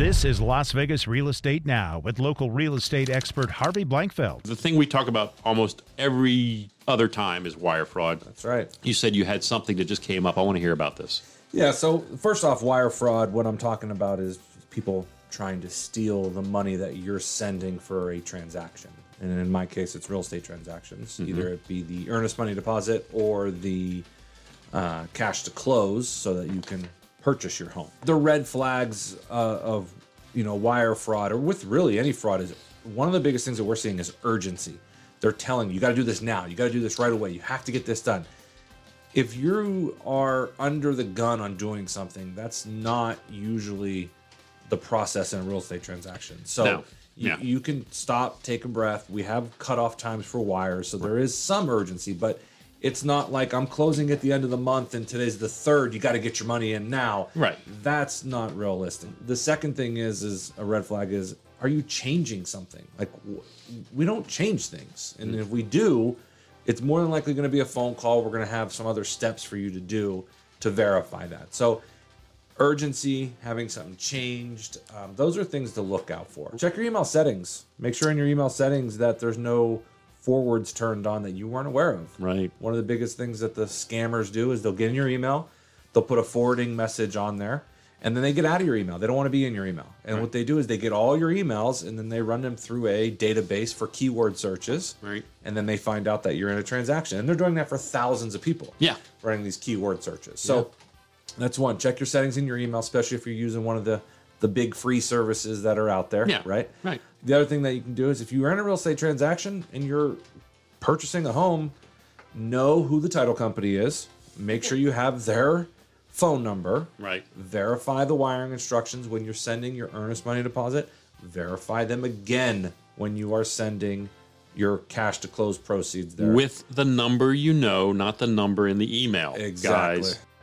This is Las Vegas Real Estate Now with local real estate expert Harvey Blankfeld. The thing we talk about almost every other time is wire fraud. That's right. You said you had something that just came up. I want to hear about this. Yeah, so first off, wire fraud, what I'm talking about is people trying to steal the money that you're sending for a transaction. And in my case, it's real estate transactions. Mm-hmm. Either it be the earnest money deposit or the uh, cash to close so that you can purchase your home. The red flags uh, of you know wire fraud or with really any fraud is one of the biggest things that we're seeing is urgency. They're telling you, you got to do this now. You got to do this right away. You have to get this done. If you are under the gun on doing something, that's not usually the process in a real estate transaction. So No. you, you can stop, take a breath. We have cutoff times for wires, so there is some urgency, but it's not like I'm closing at the end of the month and today's the third. You got to get your money in now. Right. That's not realistic. The second thing is is a red flag is are you changing something? Like we don't change things, and if we do, it's more than likely going to be a phone call. We're going to have some other steps for you to do to verify that. So urgency, having something changed. Um, those are things to look out for. Check your email settings. Make sure in your email settings that there's no forwards turned on that you weren't aware of. Right. One of the biggest things that the scammers do is they'll get in your email, they'll put a forwarding message on there, and then they get out of your email. They don't want to be in your email. And what they do is they get all your emails and then they run them through a database for keyword searches. Right. And then they find out that you're in a transaction. And they're doing that for thousands of people. Yeah. Running these keyword searches. So that's one. Check your settings in your email, especially if you're using one of the the big free services that are out there. Yeah, Right. right. The other thing that you can do is if you're in a real estate transaction and you're purchasing a home, know who the title company is. Make sure you have their phone number. Right. Verify the wiring instructions when you're sending your earnest money deposit. Verify them again when you are sending your cash to close proceeds there. With the number you know, not the number in the email. Exactly. Guys.